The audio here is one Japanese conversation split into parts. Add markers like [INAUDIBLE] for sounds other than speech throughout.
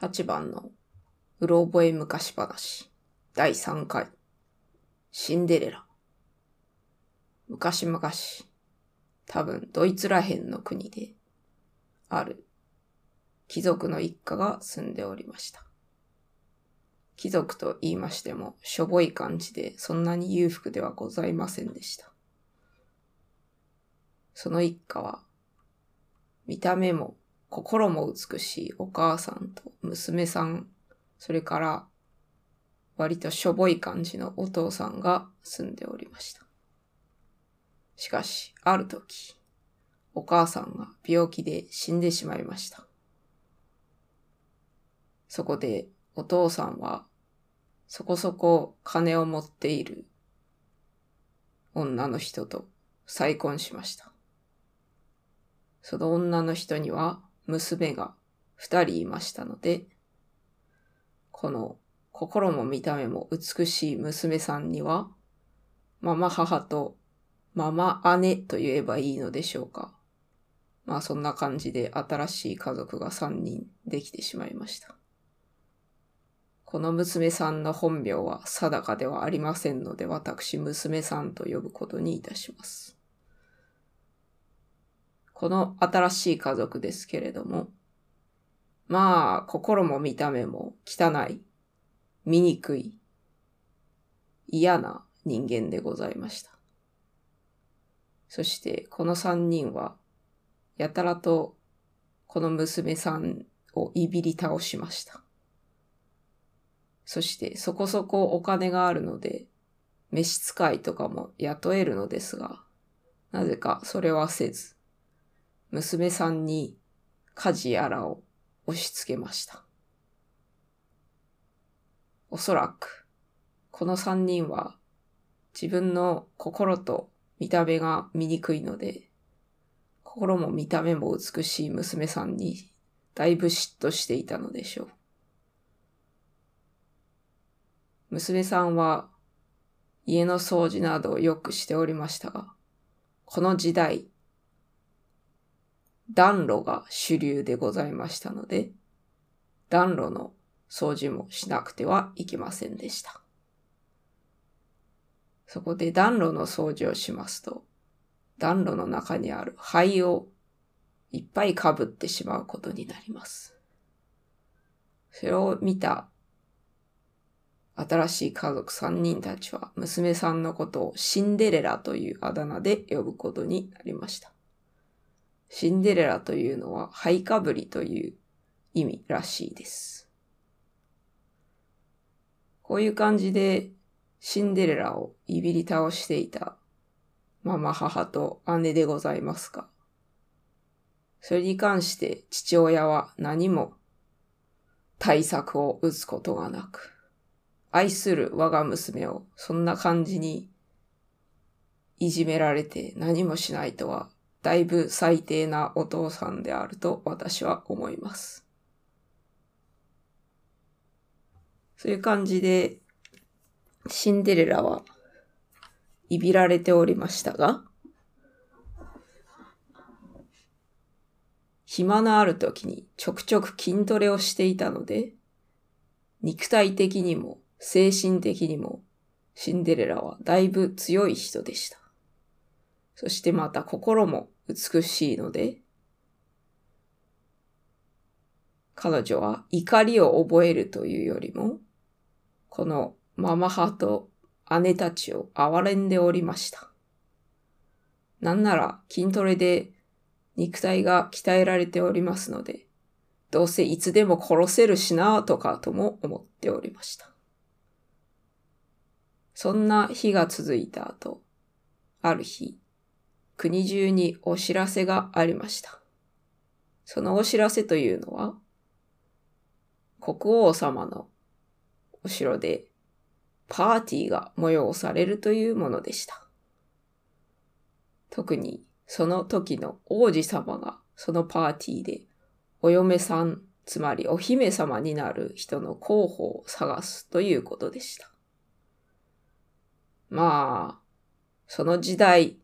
8番のうろ覚え昔話。第3回。シンデレラ。昔々。多分ドイツらへんの国で。ある。貴族の一家が住んでおりました。貴族と言いましてもしょぼい感じでそんなに裕福ではございませんでした。その一家は見た目も心も美しいお母さんと娘さん、それから割としょぼい感じのお父さんが住んでおりました。しかし、ある時、お母さんが病気で死んでしまいました。そこでお父さんはそこそこ金を持っている女の人と再婚しました。その女の人には娘が二人いましたので、この心も見た目も美しい娘さんには、ママ母とママ姉と言えばいいのでしょうか。まあそんな感じで新しい家族が三人できてしまいました。この娘さんの本名は定かではありませんので、私娘さんと呼ぶことにいたします。この新しい家族ですけれども、まあ、心も見た目も汚い、醜い、嫌な人間でございました。そして、この三人は、やたらと、この娘さんをいびり倒しました。そして、そこそこお金があるので、召使いとかも雇えるのですが、なぜかそれはせず、娘さんに家事やらを押し付けました。おそらく、この三人は自分の心と見た目が醜いので、心も見た目も美しい娘さんにだいぶ嫉妬していたのでしょう。娘さんは家の掃除などをよくしておりましたが、この時代、暖炉が主流でございましたので、暖炉の掃除もしなくてはいけませんでした。そこで暖炉の掃除をしますと、暖炉の中にある灰をいっぱいかぶってしまうことになります。それを見た新しい家族3人たちは娘さんのことをシンデレラというあだ名で呼ぶことになりました。シンデレラというのは、ハイカブリという意味らしいです。こういう感じで、シンデレラをいびり倒していたママ母と姉でございますが、それに関して父親は何も対策を打つことがなく、愛する我が娘をそんな感じにいじめられて何もしないとはだいぶ最低なお父さんであると私は思います。そういう感じで、シンデレラはいびられておりましたが、暇のある時にちょくちょく筋トレをしていたので、肉体的にも精神的にもシンデレラはだいぶ強い人でした。そしてまた心も美しいので、彼女は怒りを覚えるというよりも、このママ母と姉たちを憐れんでおりました。なんなら筋トレで肉体が鍛えられておりますので、どうせいつでも殺せるしなとかとも思っておりました。そんな日が続いた後、ある日、国中にお知らせがありました。そのお知らせというのは、国王様のお城でパーティーが催されるというものでした。特にその時の王子様がそのパーティーでお嫁さん、つまりお姫様になる人の候補を探すということでした。まあ、その時代、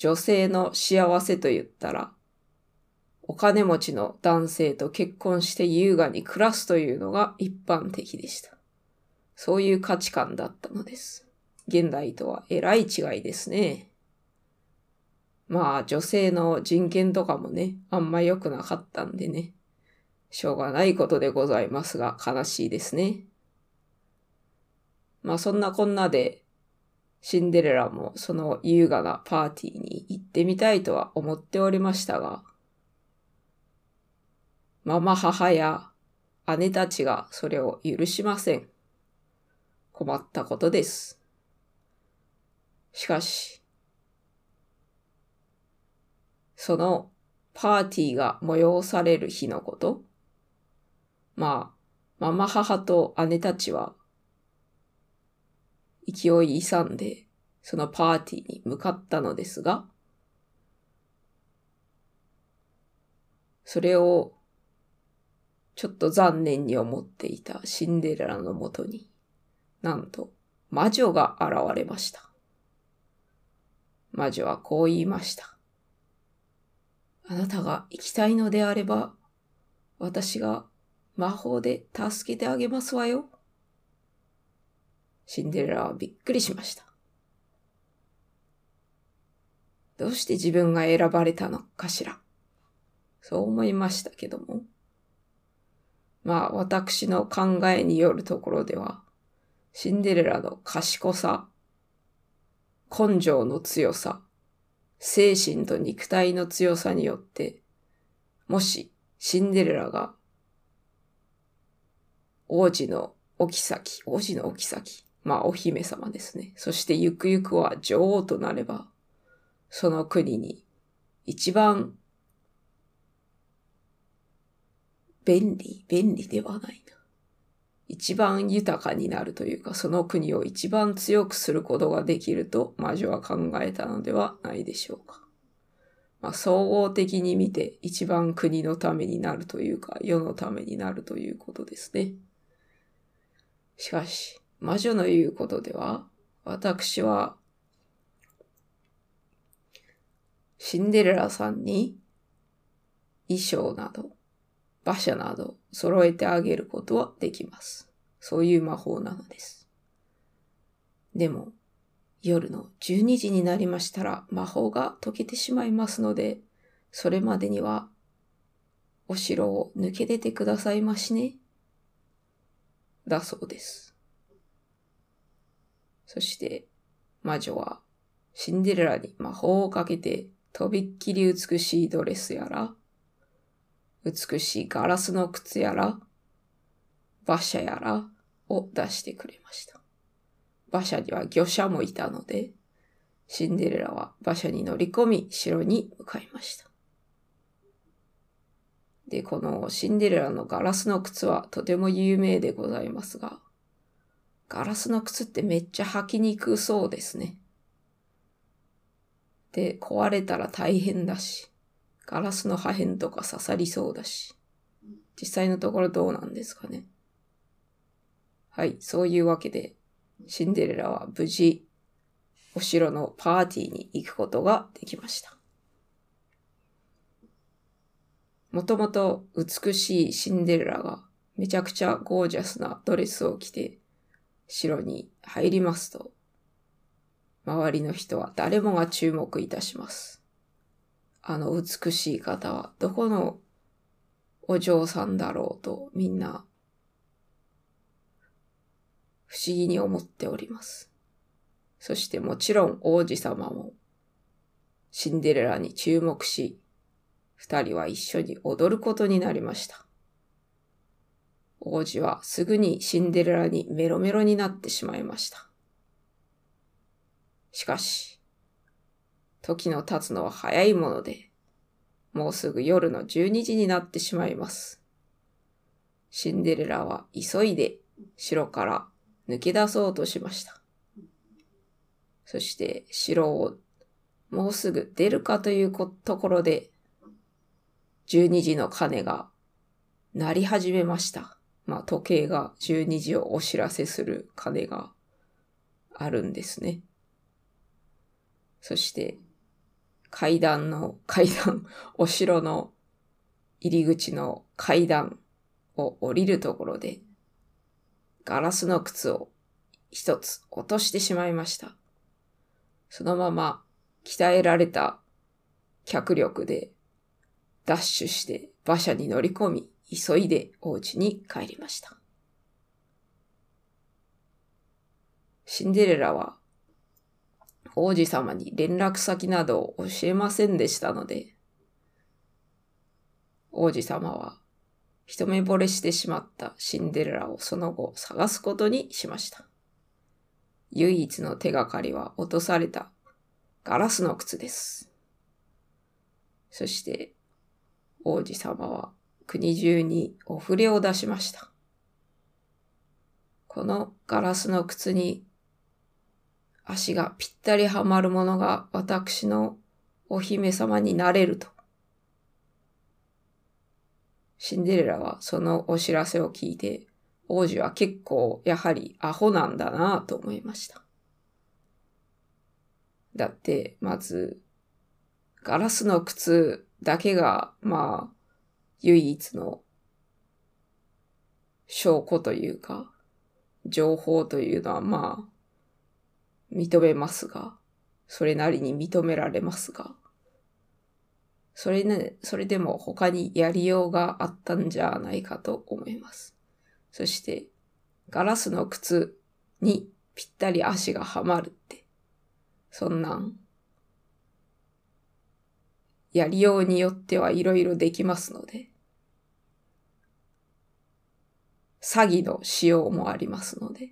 女性の幸せと言ったら、お金持ちの男性と結婚して優雅に暮らすというのが一般的でした。そういう価値観だったのです。現代とはえらい違いですね。まあ女性の人権とかもね、あんま良くなかったんでね。しょうがないことでございますが悲しいですね。まあそんなこんなでシンデレラもその優雅なパーティーに行ってみたいとは思っておりましたが、ママ母や姉たちがそれを許しません。困ったことです。しかし、そのパーティーが催される日のこと、まあ、ママ母と姉たちは勢い勇んでそのパーティーに向かったのですが、それをちょっと残念に思っていたシンデレラのもとに、なんと魔女が現れました。魔女はこう言いました。あなたが行きたいのであれば、私が魔法で助けてあげますわよ。シンデレラはびっくりしました。どうして自分が選ばれたのかしら？そう思いましたけども。まあ私の考えによるところでは、シンデレラの賢さ、根性の強さ、精神と肉体の強さによって、もしシンデレラが王子のお妃、王子のお妃、まあお姫様ですね。そしてゆくゆくは女王となれば、その国に一番便利、便利ではないな。一番豊かになるというか、その国を一番強くすることができると魔女は考えたのではないでしょうか。まあ、総合的に見て一番国のためになるというか、世のためになるということですね。しかし、魔女の言うことでは、私は、シンデレラさんに衣装など、馬車など揃えてあげることはできます。そういう魔法なのです。でも、夜の12時になりましたら魔法が解けてしまいますので、それまでにはお城を抜け出てくださいましね。だそうです。そして、魔女はシンデレラに魔法をかけて、とびっきり美しいドレスやら、美しいガラスの靴やら、馬車やらを出してくれました。馬車には魚車もいたので、シンデレラは馬車に乗り込み、城に向かいました。で、このシンデレラのガラスの靴はとても有名でございますが、ガラスの靴ってめっちゃ履きにくそうですね。で、壊れたら大変だし、ガラスの破片とか刺さりそうだし、実際のところどうなんですかね。はい、そういうわけで、シンデレラは無事、お城のパーティーに行くことができました。もともと美しいシンデレラがめちゃくちゃゴージャスなドレスを着て城に入りますと、周りの人は誰もが注目いたします。あの美しい方はどこのお嬢さんだろうとみんな不思議に思っております。そしてもちろん王子様もシンデレラに注目し、二人は一緒に踊ることになりました。王子はすぐにシンデレラにメロメロになってしまいました。しかし、時の経つのは早いもので、もうすぐ夜の12時になってしまいます。シンデレラは急いで城から抜け出そうとしました。そして城をもうすぐ出るかというところで12時の鐘が鳴り始めました。まあ、時計が12時をお知らせする鐘があるんですね。そして、階段の、階段、お城の入り口の階段を降りるところで、ガラスの靴を一つ落としてしまいました。そのまま鍛えられた脚力でダッシュして馬車に乗り込み、急いでお家に帰りました。シンデレラは王子様に連絡先などを教えませんでしたので、王子様は一目惚れしてしまったシンデレラをその後探すことにしました。唯一の手がかりは落とされたガラスの靴です。そして王子様は国中にお触れを出しました。このガラスの靴に足がぴったりはまるものが私のお姫様になれると。シンデレラはそのお知らせを聞いて、王子は結構やはりアホなんだなと思いました。だって、まず、ガラスの靴だけが、まあ、唯一の証拠というか、情報というのはまあ、認めますが、それなりに認められますが、それね、それでも他にやりようがあったんじゃないかと思います。そして、ガラスの靴にぴったり足がはまるって、そんなん、やりようによってはいろいろできますので、詐欺の仕様もありますので、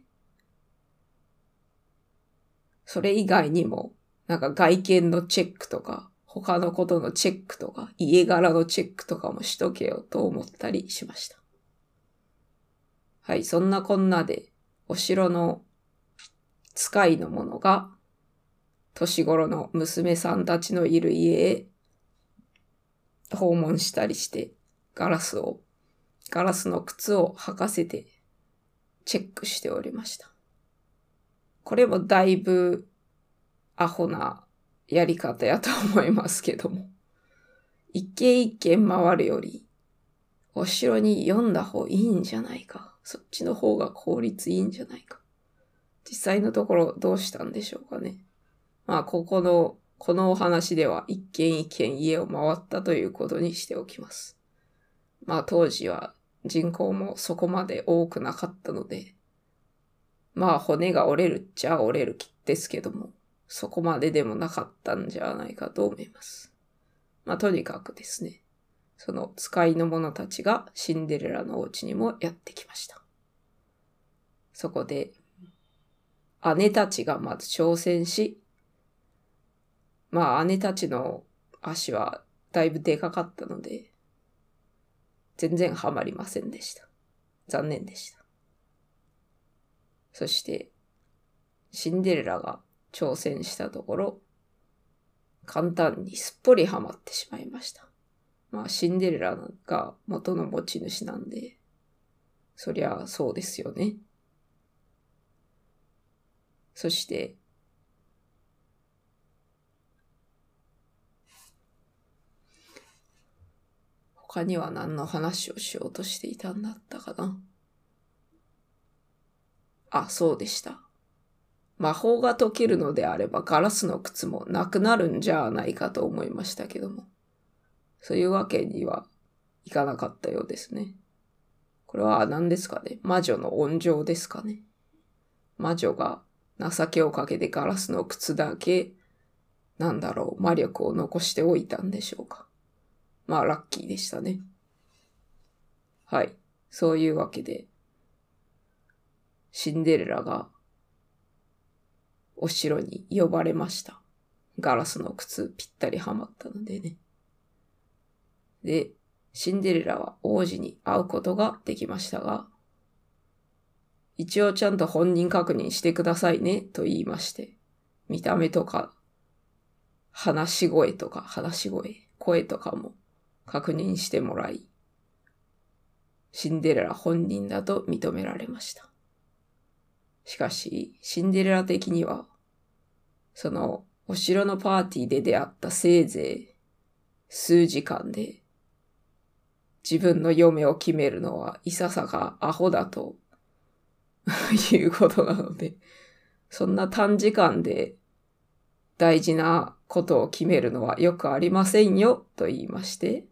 それ以外にも、なんか外見のチェックとか、他のことのチェックとか、家柄のチェックとかもしとけよと思ったりしました。はい、そんなこんなで、お城の使いの者が、年頃の娘さんたちのいる家へ訪問したりして、ガラスを、ガラスの靴を履かせてチェックしておりました。これもだいぶアホなやり方やと思いますけども。一軒一軒回るより、お城に読んだ方いいんじゃないか。そっちの方が効率いいんじゃないか。実際のところどうしたんでしょうかね。まあ、ここの、このお話では一軒一軒家を回ったということにしておきます。まあ、当時は人口もそこまで多くなかったので、まあ骨が折れるっちゃ折れるですけども、そこまででもなかったんじゃないかと思います。まあとにかくですね、その使いの者たちがシンデレラのお家にもやってきました。そこで、姉たちがまず挑戦し、まあ姉たちの足はだいぶでかかったので、全然ハマりませんでした。残念でした。そして、シンデレラが挑戦したところ、簡単にすっぽりはまってしまいました。まあ、シンデレラが元の持ち主なんで、そりゃそうですよね。そして、他には何の話をしようとしていたんだったかな？あ、そうでした。魔法が解けるのであればガラスの靴もなくなるんじゃないかと思いましたけども。そういうわけにはいかなかったようですね。これは何ですかね？魔女の温情ですかね？魔女が情けをかけてガラスの靴だけ、なんだろう、魔力を残しておいたんでしょうか？まあ、ラッキーでしたね。はい。そういうわけで、シンデレラがお城に呼ばれました。ガラスの靴ぴったりはまったのでね。で、シンデレラは王子に会うことができましたが、一応ちゃんと本人確認してくださいねと言いまして、見た目とか、話し声とか、話し声、声とかも確認してもらい、シンデレラ本人だと認められました。しかし、シンデレラ的には、その、お城のパーティーで出会ったせいぜい数時間で、自分の嫁を決めるのはいささかアホだと [LAUGHS] いうことなので、そんな短時間で大事なことを決めるのはよくありませんよと言いまして、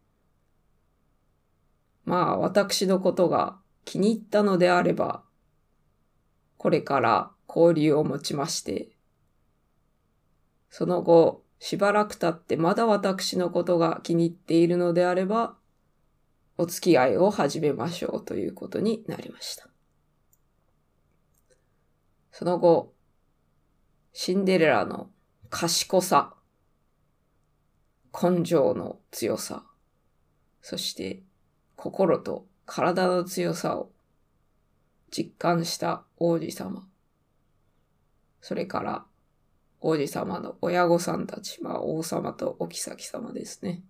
まあ私のことが気に入ったのであれば、これから交流を持ちまして、その後しばらく経ってまだ私のことが気に入っているのであれば、お付き合いを始めましょうということになりました。その後、シンデレラの賢さ、根性の強さ、そして心と体の強さを実感した王子様。それから王子様の親御さんたち、まあ王様とお妃様ですね。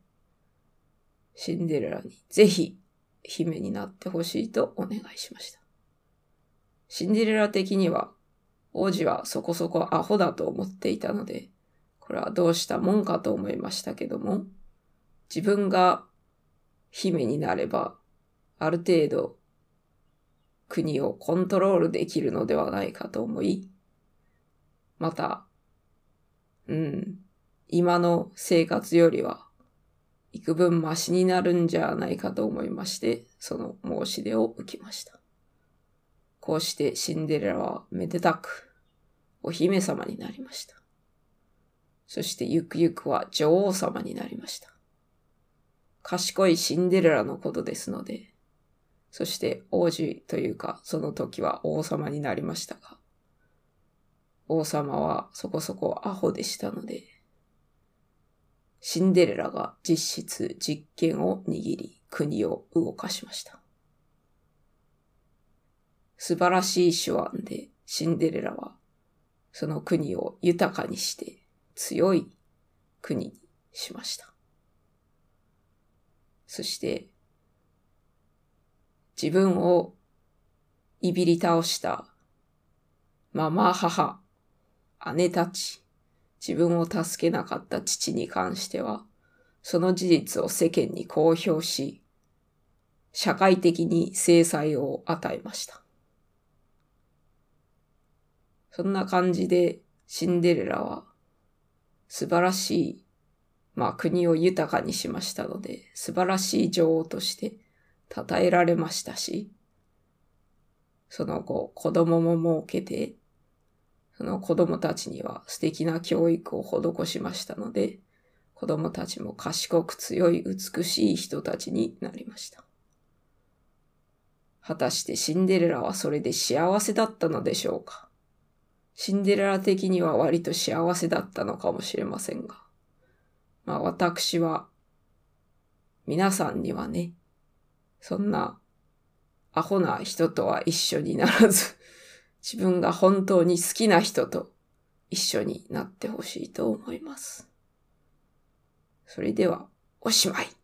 シンデレラにぜひ姫になってほしいとお願いしました。シンデレラ的には王子はそこそこアホだと思っていたので、これはどうしたもんかと思いましたけども、自分が姫になれば、ある程度国をコントロールできるのではないかと思い、また、うん、今の生活よりは幾分マシになるんじゃないかと思いまして、その申し出を受けました。こうしてシンデレラはめでたくお姫様になりました。そしてゆくゆくは女王様になりました。賢いシンデレラのことですので、そして王子というかその時は王様になりましたが、王様はそこそこアホでしたので、シンデレラが実質実権を握り国を動かしました。素晴らしい手腕でシンデレラはその国を豊かにして強い国にしました。そして自分をいびり倒したママ母、姉たち、自分を助けなかった父に関しては、その事実を世間に公表し、社会的に制裁を与えました。そんな感じでシンデレラは素晴らしい、まあ国を豊かにしましたので、素晴らしい女王として称えられましたし、その後子供も設けて、その子供たちには素敵な教育を施しましたので、子供たちも賢く強い美しい人たちになりました。果たしてシンデレラはそれで幸せだったのでしょうか？シンデレラ的には割と幸せだったのかもしれませんが。まあ私は、皆さんにはね、そんなアホな人とは一緒にならず、[LAUGHS] 自分が本当に好きな人と一緒になってほしいと思います。それでは、おしまい。